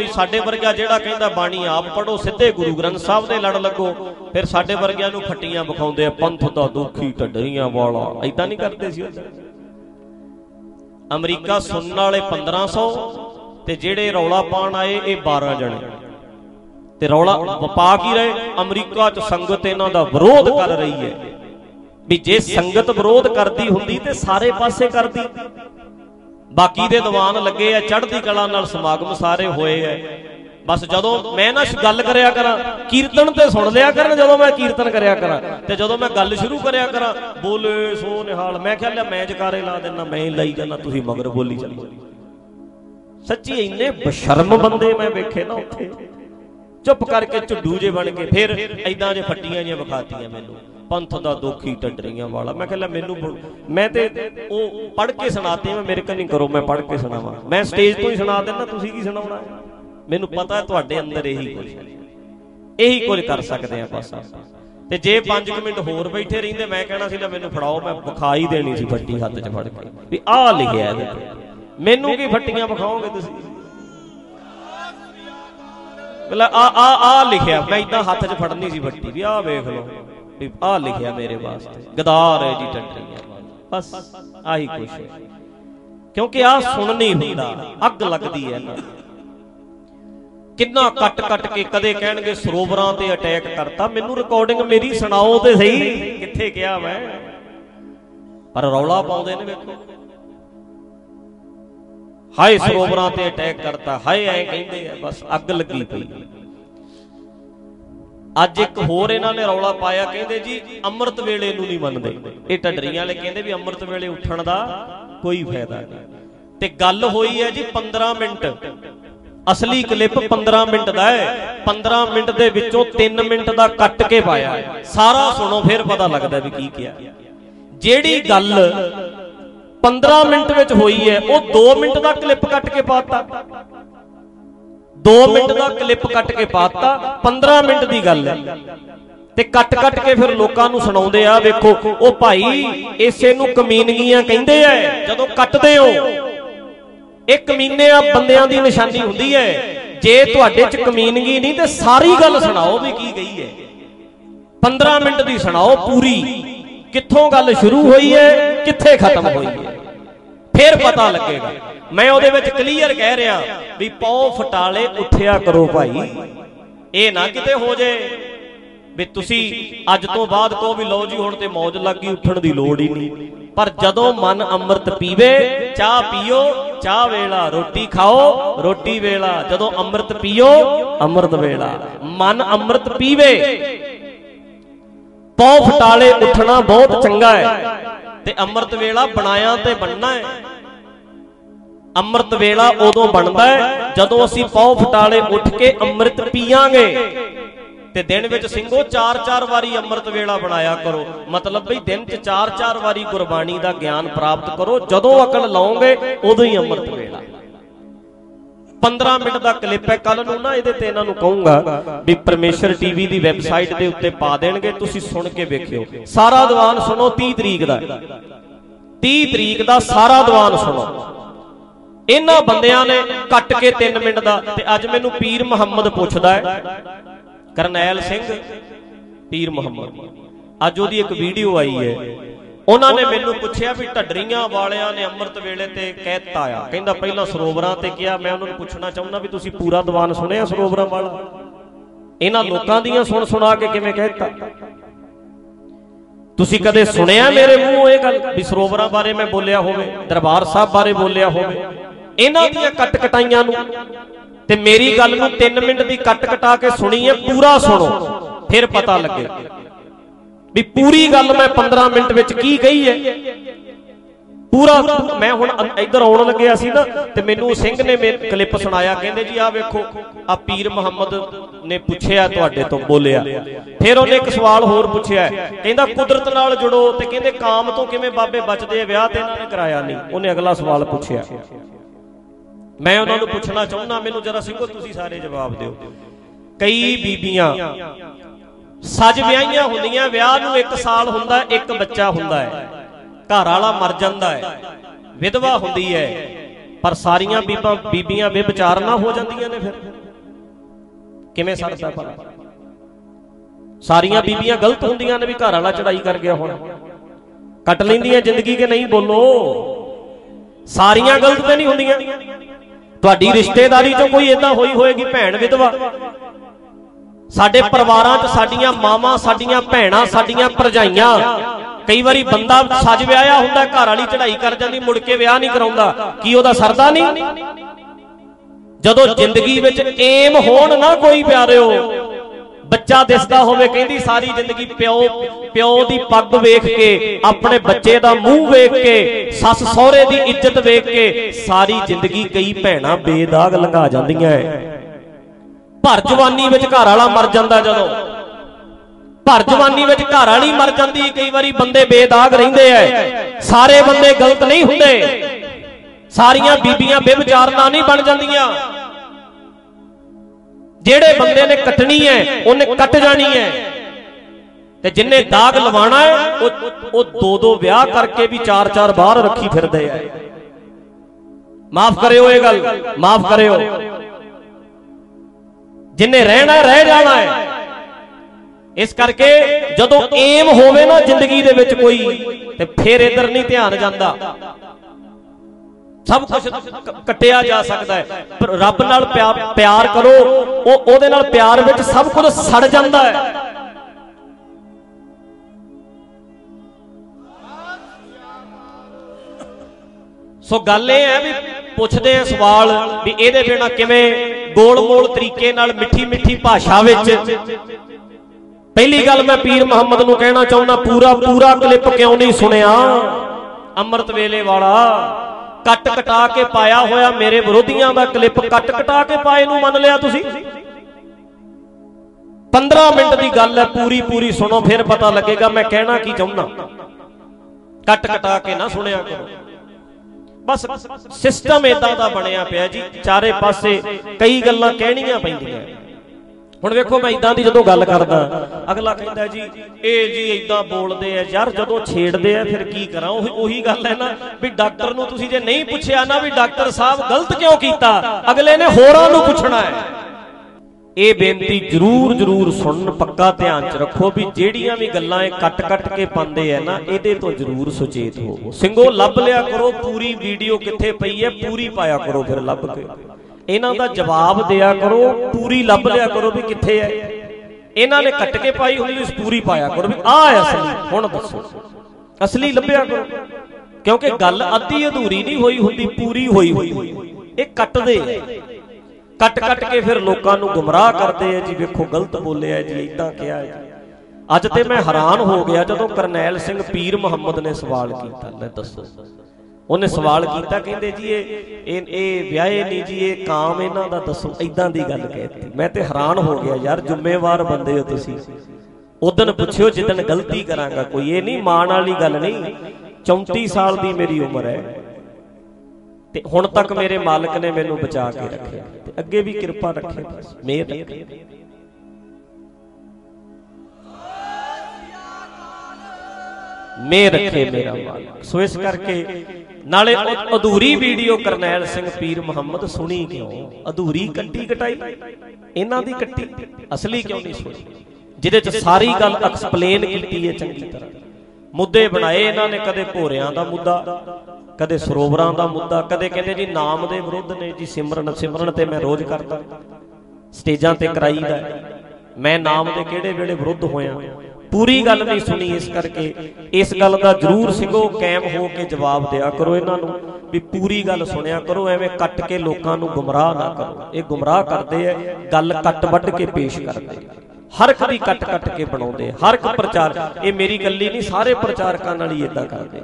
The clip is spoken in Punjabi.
ਵੀ ਸਾਡੇ ਵਰਗਾ ਜਿਹੜਾ ਕਹਿੰਦਾ ਬਾਣੀ ਆਪ ਪੜੋ ਸਿੱਧੇ ਗੁਰੂ ਗ੍ਰੰਥ ਸਾਹਿਬ ਦੇ ਲੜ ਲੱਗੋ, ਫਿਰ ਸਾਡੇ ਵਰਗਿਆਂ ਨੂੰ ਖੱਟੀਆਂ ਵਿਖਾਉਂਦੇ ਆ, ਪੰਥ ਦਾ ਦੁਖੀ ਢੱਡਰੀਆਂ ਵਾਲਾ। ਐਦਾਂ ਨਹੀਂ ਕਰਦੇ ਸੀ ਉਹ? ਅਮਰੀਕਾ ਸੁਣਨ ਵਾਲੇ 1500 ਤੇ ਜਿਹੜੇ ਰੌਲਾ ਪਾਣ ਆਏ, ਇਹ 12 ਜਣੇ। ਤੇ ਰੌਲਾ ਵਪਾ ਕੀ ਰਹੇ? ਅਮਰੀਕਾ 'ਚ ਸੰਗਤ ਇਹਨਾਂ ਦਾ ਵਿਰੋਧ ਕਰ ਰਹੀ ਹੈ। ਵੀ ਜੇ ਸੰਗਤ ਵਿਰੋਧ ਕਰਦੀ ਹੁੰਦੀ, ਤੇ ਸਾਰੇ ਪਾਸੇ ਕਰਦੀ। ਬਾਕੀ ਦੇ ਦੀਵਾਨ ਲੱਗੇ ਆ, ਚੜ੍ਹਦੀ ਕਲਾ ਨਾਲ ਸਮਾਗਮ ਸਾਰੇ ਹੋਏ ਆ। ਬਸ ਜਦੋਂ ਮੈਂ ਨਾ ਗੱਲ ਕਰਿਆ ਕਰਾਂ, ਕੀਰਤਨ ਤੇ ਸੁਣ ਲਿਆ ਕਰਨ, ਜਦੋਂ ਮੈਂ ਕੀਰਤਨ ਕਰਿਆ ਕਰਾਂ, ਤੇ ਜਦੋਂ ਮੈਂ ਗੱਲ ਸ਼ੁਰੂ ਕਰਿਆ ਕਰਾਂ, ਬੋਲੇ ਸੋ ਨਿਹਾਲ, ਮੈਂ ਕਿਹਾ ਲਿਆ ਮੈਂ ਜਕਾਰੇ ਲਾ ਦੇਣਾ ਮੈਂ ਹੀ ਲਈ ਜਾਣਾ ਤੁਸੀਂ ਮਗਰ ਬੋਲੀ ਚੱਲੋ। ਸੱਚੀ ਇੰਨੇ ਬਸ਼ਰਮ ਬੰਦੇ ਮੈਂ ਵੇਖੇ ਨਾ ਉੱਥੇ। ਚੁੱਪ ਕਰਕੇ ਝੁੱਡੂ ਜੇ ਬਣ ਕੇ, ਫਿਰ ਐਦਾਂ ਜੇ ਫੱਟੀਆਂ ਜੀਆਂ ਵਿਖਾਤੀਆਂ ਮੈਨੂੰ। ਪੰਥ ਦਾ ਦੋਖੀ ਟੱਡਰੀਆਂ ਵਾਲਾ। ਮੈਂ ਕਹਿੰਦਾ, ਮੈਨੂੰ ਮੈਂ ਤੇ ਉਹ ਪੜ੍ਹ ਕੇ ਸੁਣਾਤੇ ਮੈਂ ਮੇਰੇ ਕੰਨੀ ਕਰੋ, ਮੈਂ ਪੜ੍ਹ ਕੇ ਸੁਣਾਵਾਂ। ਮੈਂ ਸਟੇਜ ਤੋਂ ਹੀ ਸੁਣਾ ਦਿੰਦਾ, ਤੁਸੀਂ ਕੀ ਸੁਣਾਉਣਾ? ਹੈ ਮੈਨੂੰ ਪਤਾ ਹੈ ਤੁਹਾਡੇ ਅੰਦਰ ਇਹੀ ਕੁਝ। ਹੈ ਇਹੀ ਕੁਝ ਕਰ ਸਕਦੇ ਆ ਬਸ ਆਪਾਂ। ਤੇ ਜੇ 5 ਮਿੰਟ ਹੋਰ ਬੈਠੇ ਰਹਿੰਦੇ, ਮੈਂ ਕਹਿਣਾ ਸੀ ਲੈ ਮੈਨੂੰ ਫੜਾਓ, ਮੈਂ ਵਿਖਾਈ ਦੇਣੀ ਸੀ ਫੱਟੀ ਹੱਥ 'ਚ ਫੜ ਕੇ। ਵੀ ਆਹ ਲਿਖਿਆ ਇਹਦੇ ਤੇ ਮੈਨੂੰ ਕੀ ਫੱਟੀਆਂ ਵਿਖਾਓਗੇ ਤੁਸੀਂ? ਬਲਾ ਆ ਆ ਆ ਲਿਖਿਆ, ਮੈਂ ਇਦਾਂ ਹੱਥ 'ਚ ਫੜਨੀ ਸੀ ਫੱਟੀ ਵੀ ਆਹ ਵੇਖ ਲਓ। ਵੀ ਆਹ ਲਿਖਿਆ ਮੇਰੇ ਵਾਸਤੇ। ਗਦਾਰ ਹੈ ਜੀ ਟੱਟਰੀਆਂ ਬਸ, ਆਹੀ ਕੁਛ ਹੈ। ਕਿਉਂਕਿ ਆ ਸੁਣ ਨਹੀਂ ਹੁੰਦਾ, ਅੱਗ ਲੱਗਦੀ ਹੈ ਨਾ ਕਿੰਨਾ ਕੱਟ ਕੱਟ ਕੇ ਕਦੇ ਕਹਿਣਗੇ ਸਰੋਵਰਾਂ ਤੇ ਅਟੈਕ ਕਰਤਾ, ਮੈਨੂੰ ਰਿਕਾਰਡਿੰਗ ਮੇਰੀ ਸੁਣਾਓ ਤੇ ਸਹੀ। ਕਿੱਥੇ ਗਿਆ ਮੈਂ? ਪਰ ਰੌਲਾ ਪਾਉਂਦੇ ਨੇ ਵੇਖੋ। ਹਾਏ ਸਰੋਵਰਾਂ ਤੇ ਅਟੈਕ ਕਰਤਾ, ਹਾਏ ਐ ਕਹਿੰਦੇ ਆ, ਬਸ ਅੱਗ ਲੱਗੀ ਪਈ। ਅੱਜ ਇੱਕ ਹੋਰ ਇਹਨਾਂ ਨੇ ਰੌਲਾ ਪਾਇਆ, ਕਹਿੰਦੇ ਜੀ, ਅੰਮ੍ਰਿਤ ਵੇਲੇ ਨੂੰ ਨਹੀਂ ਮੰਨਦੇ। ਇਹ ਢੱਡਰੀਆਂ ਵਾਲੇ ਕਹਿੰਦੇ ਵੀ ਅੰਮ੍ਰਿਤ ਵੇਲੇ ਉੱਠਣ ਦਾ ਕੋਈ ਫਾਇਦਾ ਨਹੀਂ। ਤੇ ਗੱਲ ਹੋਈ ਹੈ ਜੀ 15 ਮਿੰਟ। ਅਸਲੀ ਕਲਿੱਪ 15 ਮਿੰਟ ਦਾ ਹੈ। 15 ਮਿੰਟ ਦੇ ਵਿੱਚੋਂ 3 ਮਿੰਟ ਦਾ ਕੱਟ ਕੇ ਪਾਇਆ ਸਾਰਾ ਸੁਣੋ, ਫਿਰ ਪਤਾ ਲੱਗਦਾ ਵੀ ਕੀ ਕਿਹਾ। ਜਿਹੜੀ ਗੱਲ 15 ਮਿੰਟ ਵਿੱਚ ਹੋਈ ਹੈ, ਉਹ 2 ਮਿੰਟ ਦਾ ਕਲਿੱਪ ਕੱਟ ਕੇ ਪਾਤਾ। 2 ਮਿੰਟ ਦਾ ਕਲਿੱਪ ਕੱਟ ਕੇ ਪਾਤਾ 15 ਮਿੰਟ ਦੀ ਗੱਲ ਹੈ। ਤੇ ਕੱਟ ਕੱਟ ਕੇ ਫਿਰ ਲੋਕਾਂ ਨੂੰ ਸੁਣਾਉਂਦੇ ਆ, ਵੇਖੋ, ਉਹ ਭਾਈ ਇਸੇ ਨੂੰ ਕਮੀਨਗੀਆਂ ਕਹਿੰਦੇ ਆ ਜਦੋਂ ਕੱਟਦੇ ਹੋ। ਇਹ ਕਮੀਨੇ ਆ, ਬੰਦਿਆਂ ਦੀ ਨਿਸ਼ਾਨੀ ਹੁੰਦੀ ਹੈ ਜੇ ਤੁਹਾਡੇ 'ਚ ਕਮੀਨਗੀ ਨਹੀਂ ਤੇ ਸਾਰੀ ਗੱਲ ਸੁਣਾਓ ਵੀ ਕੀ ਗਈ ਹੈ 15 ਮਿੰਟ ਦੀ ਸੁਣਾਓ ਪੂਰੀ। ਕਿੱਥੋਂ ਗੱਲ ਸ਼ੁਰੂ ਹੋਈ ਹੈ ਕਿੱਥੇ ਖਤਮ ਹੋਈ ਹੈ ਫਿਰ ਪਤਾ ਲੱਗੇਗਾ। ਮੈਂ ਉਹਦੇ ਵਿੱਚ ਕਲੀਅਰ ਕਹਿ ਰਿਹਾ ਵੀ ਪੌ ਫਟਾਲੇ ਉੱਠਿਆ ਕਰੋ ਭਾਈ। ਇਹ ਨਾ ਕਿਤੇ ਹੋ ਜੇ ਵੀ ਤੁਸੀਂ ਅੱਜ ਤੋਂ ਬਾਅਦ ਕਹੋ ਵੀ ਲਓ ਜੀ, ਹੁਣ ਤੇ ਮੌਜ ਲੱਗੀ, ਉੱਠਣ ਦੀ ਲੋੜ ਹੀ ਨਹੀਂ। ਪਰ ਜਦੋਂ ਮਨ ਅੰਮ੍ਰਿਤ ਪੀਵੇ, ਚਾਹ ਪੀਓ, ਚਾਹ ਵੇਲਾ ਰੋਟੀ ਖਾਓ, ਰੋਟੀ ਵੇਲਾ, ਜਦੋਂ ਅੰਮ੍ਰਿਤ ਪੀਓ, ਅੰਮ੍ਰਿਤ ਵੇਲਾ। ਮਨ ਅੰਮ੍ਰਿਤ ਪੀਵੇ ਪੌ ਫਟਾਲੇ ਉੱਠਣਾ ਬਹੁਤ ਚੰਗਾ ਹੈ। ਤੇ ਅੰਮ੍ਰਿਤ ਵੇਲਾ ਬਣਾਇਆ ਤੇ ਬਣਨਾ ਹੈ। ਅੰਮ੍ਰਿਤ ਵੇਲਾ ਉਦੋਂ ਬਣਦਾ ਹੈ ਜਦੋਂ ਅਸੀਂ ਪੌ ਫਟਾਲੇ ਉੱਠ ਕੇ ਅੰਮ੍ਰਿਤ ਪੀਾਂਗੇ ਤੇ ਦਿਨ ਵਿੱਚ ਸਿੰਘੋ ਚਾਰ ਚਾਰ ਵਾਰੀ ਅੰਮ੍ਰਿਤ ਵੇਲਾ ਬਣਾਇਆ ਕਰੋ। ਮਤਲਬ ਬਈ ਦਿਨ 'ਚ ਚਾਰ ਚਾਰ ਵਾਰੀ ਗੁਰਬਾਣੀ ਦਾ ਗਿਆਨ ਪ੍ਰਾਪਤ ਕਰੋ। ਜਦੋਂ ਅਕਲ ਲਾਓਗੇ, ਉਦੋਂ ਹੀ ਅੰਮ੍ਰਿਤ ਵੇਲਾ। 15 ਮਿੰਟ ਦਾ ਕਲਿੱਪ ਹੈ। ਕੱਲ ਨੂੰ ਨਾ ਇਹਦੇ ਤੇ ਇਹਨਾਂ ਨੂੰ ਕਹੂੰਗਾ ਵੀ ਪਰਮੇਸ਼ਰ ਟੀਵੀ ਦੀ ਵੈਬਸਾਈਟ ਦੇ ਉੱਤੇ ਪਾ ਦੇਣਗੇ। ਤੁਸੀਂ ਸੁਣ ਕੇ ਵੇਖਿਓ। ਸਾਰਾ ਦੀਵਾਨ ਸੁਣੋ 30 ਤਰੀਕ ਦਾ। 30 ਤਰੀਕ ਦਾ ਸਾਰਾ ਦੀਵਾਨ ਸੁਣੋ। ਇਹਨਾਂ ਬੰਦਿਆਂ ਨੇ ਕੱਟ ਕੇ 3 ਮਿੰਟ ਦਾ ਤੇ ਅੱਜ ਮੈਨੂੰ ਪੀਰ ਮੁਹੰਮਦ ਪੁੱਛਦਾ ਹੈ। ਕਰਨੈਲ ਸਿੰਘ, ਪੀਰ ਮੁਹੰਮਦ, ਅੱਜ ਉਹਦੀ ਇੱਕ ਵੀਡੀਓ ਆਈ ਹੈ। ਉਹਨਾਂ ਨੇ ਮੈਨੂੰ ਪੁੱਛਿਆ ਵੀ ਢੱਡਰੀਆਂ ਵਾਲਿਆਂ ਨੇ ਅੰਮ੍ਰਿਤ ਵੇਲੇ ਤੇ ਕਹਿਤਾ ਆ ਕਹਿੰਦਾ ਪਹਿਲਾਂ ਸਰੋਵਰਾਂ ਤੇ ਕਿਹਾ, ਮੈਂ ਉਹਨਾਂ ਨੂੰ ਪੁੱਛਣਾ ਚਾਹੁੰਦਾ ਵੀ ਤੁਸੀਂ ਪੂਰਾ ਦੀਵਾਨ ਸੁਣਿਆ ਸਰੋਵਰਾਂ ਵਾਲਾ? ਇਹਨਾਂ ਲੋਕਾਂ ਦੀਆਂ ਸੁਣ ਸੁਣਾ ਕੇ ਕਿਵੇਂ ਕਹਿਤਾ ਤੁਸੀਂ ਕਦੇ ਸੁਣਿਆ ਮੇਰੇ ਮੂੰਹੋਂ ਇਹ ਗੱਲ ਵੀ ਸਰੋਵਰਾਂ ਬਾਰੇ ਮੈਂ ਬੋਲਿਆ ਹੋਵੇ, ਦਰਬਾਰ ਸਾਹਿਬ ਬਾਰੇ ਬੋਲਿਆ ਹੋਵੇ? ਇਹਨਾਂ ਦੀਆਂ ਕੱਟ ਕਟਾਈਆਂ ਨੂੰ। ਤੇ ਮੇਰੀ ਗੱਲ ਨੂੰ 3 ਮਿੰਟ ਦੀ ਕੱਟ ਕਟਾ ਕੇ ਸੁਣੀ ਹੈ ਪੂਰਾ ਸੁਣੋ ਫਿਰ ਪਤਾ ਲੱਗੇ। ਵੀ ਪੂਰੀ ਗੱਲ ਮੈਂ 15 ਮਿੰਟ ਵਿੱਚ ਕੀ ਕਹੀ ਹੈ? ਪੂਰਾ ਮੈਂ ਹੁਣ ਇੱਧਰ ਆਉਣ ਲੱਗਿਆ ਸੀ ਨਾ ਤੇ ਮੈਨੂੰ ਸਿੰਘ ਨੇ ਮੇਰੇ ਕਲਿੱਪ ਸੁਣਾਇਆ ਕਹਿੰਦੇ ਜੀ ਆਹ ਵੇਖੋ ਆ ਪੀਰ ਮੁਹੰਮਦ ਨੇ ਪੁੱਛਿਆ ਤੁਹਾਡੇ ਤੋਂ ਬੋਲਿਆ। ਫਿਰ ਉਹਨੇ ਇੱਕ ਸਵਾਲ ਹੋਰ ਪੁੱਛਿਆ ਕਹਿੰਦਾ ਕੁਦਰਤ ਨਾਲ ਜੁੜੋ ਤੇ ਕਹਿੰਦੇ ਕਾਮ ਤੋਂ ਕਿਵੇਂ ਬਾਬੇ ਬਚਦੇ ਆ ਵਿਆਹ ਤੇ ਇਹਨਾਂ ਨੇ ਕਰਾਇਆ ਨਹੀਂ। ਉਹਨੇ ਅਗਲਾ ਸਵਾਲ ਪੁੱਛਿਆ। ਮੈਂ ਉਹਨਾਂ ਨੂੰ ਪੁੱਛਣਾ ਚਾਹੁੰਦਾ, ਮੈਨੂੰ ਜਰਾ ਸਿੰਘੋ ਤੁਸੀਂ ਸਾਰੇ ਜਵਾਬ ਦਿਓ। ਕਈ ਬੀਬੀਆਂ ਸੱਜ ਵਿਆਹੀਆਂ ਹੁੰਦੀਆਂ, ਵਿਆਹ ਨੂੰ 1 ਸਾਲ ਹੁੰਦਾ, ਇੱਕ ਬੱਚਾ ਹੁੰਦਾ ਹੈ। ਘਰ ਵਾਲਾ ਮਰ ਜਾਂਦਾ ਹੈ। ਵਿਧਵਾ ਹੁੰਦੀ ਹੈ। ਪਰ ਸਾਰੀਆਂ ਬੀਬਾਂ ਬੀਬੀਆਂ ਬੇਵਿਚਾਰ ਨਾ ਹੋ ਜਾਂਦੀਆਂ ਨੇ ਫਿਰ। ਕਿਵੇਂ ਸਰਦਾ ਭਲਾ? ਸਾਰੀਆਂ ਬੀਬੀਆਂ ਗਲਤ ਹੁੰਦੀਆਂ ਨੇ ਵੀ ਘਰ ਵਾਲਾ ਚੜਾਈ ਕਰ ਗਿਆ ਹੁਣ। ਕੱਟ ਲੈਂਦੀਆਂ ਜ਼ਿੰਦਗੀ ਕਿ ਨਹੀਂ ਬੋਲੋ? ਸਾਰੀਆਂ ਗਲਤ ਤੇ ਨਹੀਂ ਹੁੰਦੀਆਂ। ਤੁਹਾਡੀ ਰਿਸ਼ਤੇਦਾਰੀ ਚੋਂ ਕੋਈ ਇਦਾਂ ਹੋਈ ਹੋਏਗੀ ਭੈਣ ਵਿਧਵਾ? ਸਾਡੇ ਪਰਿਵਾਰਾਂ 'ਚ ਸਾਡੀਆਂ ਮਾਵਾਂ ਸਾਡੀਆਂ ਭੈਣਾਂ ਸਾਡੀਆਂ ਭਰਜਾਈਆਂ। ਕਈ ਵਾਰੀ ਬੰਦਾ ਸੱਜ ਵਿਆਹਿਆ ਹੁੰਦਾ ਘਰ ਵਾਲੀ ਚੜਾਈ ਕਰ ਜਾਂਦੀ ਮੁੜ ਕੇ ਵਿਆਹ ਨਹੀਂ ਕਰਾਉਂਦਾ। ਕੀ ਉਹਦਾ ਸਰਦਾ ਨਹੀਂ? ਜਦੋਂ ਜ਼ਿੰਦਗੀ ਵਿੱਚ ਏਮ ਹੋਣ ਨਾ ਕੋਈ ਪਿਆਰਿਓ ਬੱਚਾ ਦਿਸਦਾ ਹੋਵੇ, ਕਹਿੰਦੀ ਸਾਰੀ ਜ਼ਿੰਦਗੀ ਪਿਓ ਪਿਓ ਦੀ ਪੱਗ ਵੇਖ ਕੇ, ਆਪਣੇ ਬੱਚੇ ਦਾ ਮੂੰਹ ਵੇਖ ਕੇ, ਸੱਸ ਸਹੁਰੇ ਦੀ ਇੱਜ਼ਤ ਵੇਖ ਕੇ, ਸਾਰੀ ਜ਼ਿੰਦਗੀ ਕਈ ਭੈਣਾਂ ਬੇਦਾਗ ਲੰਘਾ ਜਾਂਦੀਆਂ ਐ। ਭਰ ਜਵਾਨੀ ਵਿੱਚ ਘਰ ਵਾਲਾ ਮਰ ਜਾਂਦਾ ਜਦੋਂ। ਭਰ ਜਵਾਨੀ ਵਿੱਚ ਘਰ ਵਾਲੀ ਮਰ ਜਾਂਦੀ, ਕਈ ਵਾਰੀ ਬੰਦੇ ਬੇਦਾਗ ਰਹਿੰਦੇ ਐ। ਸਾਰੇ ਬੰਦੇ ਗਲਤ ਨਹੀਂ ਹੁੰਦੇ। ਸਾਰੀਆਂ ਬੀਬੀਆਂ ਬੇਵਿਚਾਰ ਨਾ ਨਹੀਂ ਬਣ ਜਾਂਦੀਆਂ। ਜਿਹੜੇ ਬੰਦੇ ਨੇ ਕੱਟਣੀ ਹੈ, ਉਹਨੇ ਕੱਟ ਜਾਣੀ ਹੈ। ਤੇ ਜਿੰਨੇ ਦਾਗ ਲਵਾਣਾ ਹੈ, ਉਹ ਉਹ ਦੋ ਦੋ ਵਿਆਹ ਕਰਕੇ ਵੀ ਚਾਰ ਚਾਰ ਬਾਹਰ ਰੱਖੀ ਫਿਰਦੇ ਆ। ਮਾਫ ਕਰਿਓ ਇਹ ਗੱਲ, ਮਾਫ ਕਰਿਓ। ਜਿੰਨੇ ਰਹਿਣਾ ਰਹਿ ਜਾਣਾ ਹੈ। ਇਸ ਕਰਕੇ ਜਦੋਂ ਏਮ ਹੋਵੇ ਨਾ ਜ਼ਿੰਦਗੀ ਦੇ ਵਿੱਚ ਕੋਈ, ਤੇ ਫਿਰ ਇਧਰ ਨਹੀਂ ਧਿਆਨ ਜਾਂਦਾ। ਸਭ ਕੁਝ ਕੱਟਿਆ ਜਾ ਸਕਦਾ ਹੈ। ਪਰ ਰੱਬ ਨਾਲ ਪਿਆਰ ਕਰੋ। ਉਹ ਉਹਦੇ ਨਾਲ ਪਿਆਰ ਵਿੱਚ ਸਭ ਕੁਝ ਸੜ ਜਾਂਦਾ ਹੈ। ਸੋ ਗੱਲ ਇਹ ਹੈ ਵੀ ਪੁੱਛਦੇ ਆ ਸਵਾਲ ਵੀ ਇਹਦੇ ਬਿਨਾ ਕਿਵੇਂ ਗੋਲ-ਮੋਲ ਤਰੀਕੇ ਨਾਲ ਮਿੱਠੀ-ਮਿੱਠੀ ਭਾਸ਼ਾ ਵਿੱਚ ਪਹਿਲੀ ਗੱਲ ਮੈਂ ਪੀਰ ਮੁਹੰਮਦ ਨੂੰ ਕਹਿਣਾ ਚਾਹੁੰਦਾ ਪੂਰਾ ਪੂਰਾ ਕਲਿੱਪ ਕਿਉਂ ਨਹੀਂ ਸੁਣਿਆ? ਅੰਮ੍ਰਿਤ ਵੇਲੇ ਵਾਲਾ। ਕੱਟ ਕਟਾ ਕੇ ਪਾਇਆ ਹੋਇਆ ਮੇਰੇ ਵਿਰੋਧੀਆਂ ਦਾ ਕਲਿੱਪ ਕੱਟ ਕਟਾ ਕੇ ਪਾਏ ਨੂੰ ਮੰਨ ਲਿਆ ਤੁਸੀਂ? 15 ਮਿੰਟ ਦੀ ਗੱਲ ਹੈ, ਪੂਰੀ ਪੂਰੀ ਸੁਣੋ, ਫਿਰ ਪਤਾ ਲੱਗੇਗਾ ਮੈਂ ਕਹਿਣਾ ਕੀ ਚਾਹੁੰਦਾ। ਕੱਟ ਕਟਾ ਕੇ ਨਾ ਸੁਣਿਆ ਕਰੋ। ਬਸ ਸਿਸਟਮ ਇਦਾਂ ਦਾ ਬਣਿਆ ਪਿਆ ਜੀ, ਚਾਰੇ ਪਾਸੇ ਕਈ ਗੱਲਾਂ ਕਹਿਣੀਆਂ ਪੈਂਦੀਆਂ। ਹੁਣ ਵੇਖੋ ਮੈਂ ਇਦਾਂ ਦੀ ਜਦੋਂ ਗੱਲ ਕਰਦਾ, ਅਗਲਾ ਕਹਿੰਦਾ ਜੀ, ਇਹ ਜੀ ਇਦਾਂ ਬੋਲਦੇ ਆ, ਯਾਰ ਜਦੋਂ ਛੇੜਦੇ ਆ, ਫਿਰ ਕੀ ਕਰਾਂ? ਉਹੀ ਉਹੀ ਗੱਲ ਹੈ ਨਾ, ਵੀ ਡਾਕਟਰ ਨੂੰ ਤੁਸੀਂ ਜੇ ਨਹੀਂ ਪੁੱਛਿਆ ਨਾ ਵੀ ਡਾਕਟਰ ਸਾਹਿਬ ਗਲਤ ਕਿਉਂ ਕੀਤਾ, ਅਗਲੇ ਨੇ ਹੋਰਾਂ ਨੂੰ ਪੁੱਛਣਾ ਹੈ। ਇਹ ਬੇਨਤੀ ਜਰੂਰ ਜਰੂਰ ਸੁਣਨ, ਪੱਕਾ ਧਿਆਨ ਚ ਰੱਖੋ ਵੀ ਜਿਹੜੀਆਂ ਵੀ ਗੱਲਾਂ ਇਹ ਕੱਟ-ਕੱਟ ਕੇ ਪਾਉਂਦੇ ਆ ਨਾ, ਇਹਦੇ ਤੋਂ ਜਰੂਰ ਸੁਚੇਤ ਹੋਵੋ ਸਿੰਘੋ, ਲੱਭ ਲਿਆ ਕਰੋ, ਪੂਰੀ ਵੀਡੀਓ ਕਿੱਥੇ ਪਈ ਹੈ, ਪੂਰੀ ਪਾਇਆ ਕਰੋ ਫਿਰ ਲੱਭ ਕੇ। ਇਹਨਾਂ ਦਾ ਜਵਾਬ ਦਿਆ ਕਰੋ ਪੂਰੀ ਲੱਭ ਲਿਆ ਕਰੋ ਵੀ ਕਿੱਥੇ ਹੈ। ਇਹਨਾਂ ਨੇ ਕੱਟ ਕੇ ਪਾਈ ਹੁੰਦੀ ਉਸ ਪੂਰੀ ਪਾਇਆ ਕਰੋ ਵੀ ਆਹ ਅਸਲੀ ਹੁਣ ਦੱਸੋ। ਅਸਲੀ ਲੱਭਿਆ ਕਰੋ। ਕਿਉਂਕਿ ਗੱਲ ਅੱਧੀ ਅਧੂਰੀ ਨਹੀਂ ਹੋਈ ਹੁੰਦੀ ਪੂਰੀ ਹੋਈ ਹੋਈ ਇਹ ਕੱਟਦੇ ਆ। ਕੱਟ ਕੱਟ ਕੇ ਫਿਰ ਲੋਕਾਂ ਨੂੰ ਗੁੰਮਰਾਹ ਕਰਦੇ ਆ ਜੀ ਵੇਖੋ ਗਲਤ ਬੋਲਿਆ ਜੀ ਇਦਾਂ ਕਿਹਾ ਜੀ। ਅੱਜ ਤੇ ਮੈਂ ਹੈਰਾਨ ਹੋ ਗਿਆ ਜਦੋਂ ਕਰਨੈਲ ਸਿੰਘ ਪੀਰ ਮੁਹੰਮਦ ਨੇ ਸਵਾਲ ਕੀਤਾ ਲੈ ਦੱਸੋ। ਉਹਨੇ ਸਵਾਲ ਕੀਤਾ ਕਹਿੰਦੇ ਜੀ ਇਹ ਇਹ ਵਿਆਹੇ ਨਹੀਂ ਜੀ ਇਹ ਕਾਮ ਇਹਨਾਂ ਦਾ ਦੱਸੋ ਇਦਾਂ ਦੀ ਗੱਲ ਕਹਿਤੀ ਮੈਂ ਤੇ ਹੈਰਾਨ ਹੋ ਗਿਆ ਯਾਰ ਜ਼ਿੰਮੇਵਾਰ ਬੰਦੇ ਹੋ ਤੁਸੀਂ। ਉਦੋਂ ਪੁੱਛਿਓ ਜਿੱਦਣ ਗਲਤੀ ਕਰਾਂਗਾ ਕੋਈ ਇਹ ਨਹੀਂ ਮਾਣ ਵਾਲੀ ਗੱਲ ਨਹੀਂ 34 ਸਾਲ ਦੀ ਮੇਰੀ ਉਮਰ ਹੈ। ਤੇ ਹੁਣ ਤੱਕ ਮੇਰੇ ਮਾਲਕ ਨੇ ਮੈਨੂੰ ਬਚਾ ਕੇ ਰੱਖਿਆ। ਤੇ ਅੱਗੇ ਵੀ ਕਿਰਪਾ ਰੱਖੇ ਬਸ ਮਿਹਰ ਰੱਖੇ। ਮੇਰ ਰੱਖੇ ਮੇਰਾ ਮਾਲਕ। ਸੋ ਇਸ ਕਰਕੇ ਨਾਲੇ ਅਧੂਰੀ ਵੀਡੀਓ ਕਰਨੈਲ ਸਿੰਘ ਪੀਰ ਮੁਹੰਮਦ ਸੁਣੀ ਕਿਉਂ? ਅਧੂਰੀ ਕੱਟੀ ਕਟਾਈ? ਇਹਨਾਂ ਦੀ ਕੱਟੀ ਅਸਲੀ ਕਿਉਂ ਨਹੀਂ ਸੁਣੀ? ਜਿਹਦੇ ਚ ਸਾਰੀ ਗੱਲ ਐਕਸਪਲੇਨ ਕੀਤੀ ਹੈ ਚੰਗੀ ਤਰ੍ਹਾਂ। ਮੁੱਦੇ ਬਣਾਏ ਇਹਨਾਂ ਨੇ, ਕਦੇ ਭੋਰਿਆਂ ਦਾ ਮੁੱਦਾ, ਕਦੇ ਸਰੋਵਰਾਂ ਦਾ ਮੁੱਦਾ, ਕਦੇ ਕਹਿੰਦੇ ਜੀ ਨਾਮ ਦੇ ਵਿਰੁੱਧ ਨੇ ਜੀ ਸਿਮਰਨ ਸਿਮਰਨ ਤੇ ਮੈਂ ਰੋਜ਼ ਕਰਦਾ। ਸਟੇਜਾਂ ਤੇ ਕਰਾਈਦਾ। ਮੈਂ ਨਾਮ ਦੇ ਕਿਹੜੇ ਵੇਲੇ ਵਿਰੁੱਧ ਹੋਇਆ? ਪੂਰੀ ਗੱਲ ਨਹੀਂ ਸੁਣੀ ਇਸ ਕਰਕੇ। ਇਸ ਗੱਲ ਦਾ ਜਰੂਰ ਸਿੰਘੋ ਕਾਇਮ ਹੋ ਕੇ ਜਵਾਬ ਦਿਆ ਕਰੋ ਇਹਨਾਂ ਨੂੰ ਵੀ ਪੂਰੀ ਗੱਲ ਸੁਣਿਆ ਕਰੋ, ਐਵੇਂ ਕੱਟ ਕੇ ਲੋਕਾਂ ਨੂੰ ਗੁੰਮਰਾਹ ਨਾ ਕਰੋ। ਇਹ ਗੁੰਮਰਾਹ ਕਰਦੇ ਐ ਗੱਲ ਕੱਟ ਵੱਢ ਕੇ ਪੇਸ਼ ਕਰਦੇ ਹਰ ਇੱਕ ਦੀ ਕੱਟ ਕੱਟ ਕੇ ਬਣਾਉਂਦੇ ਹਰ ਇੱਕ ਪ੍ਰਚਾਰ। ਇਹ ਮੇਰੀ ਗੱਲੀ ਨਹੀਂ, ਸਾਰੇ ਪ੍ਰਚਾਰਕਾਂ ਨਾਲ ਹੀ ਇਦਾਂ ਕਰਦੇ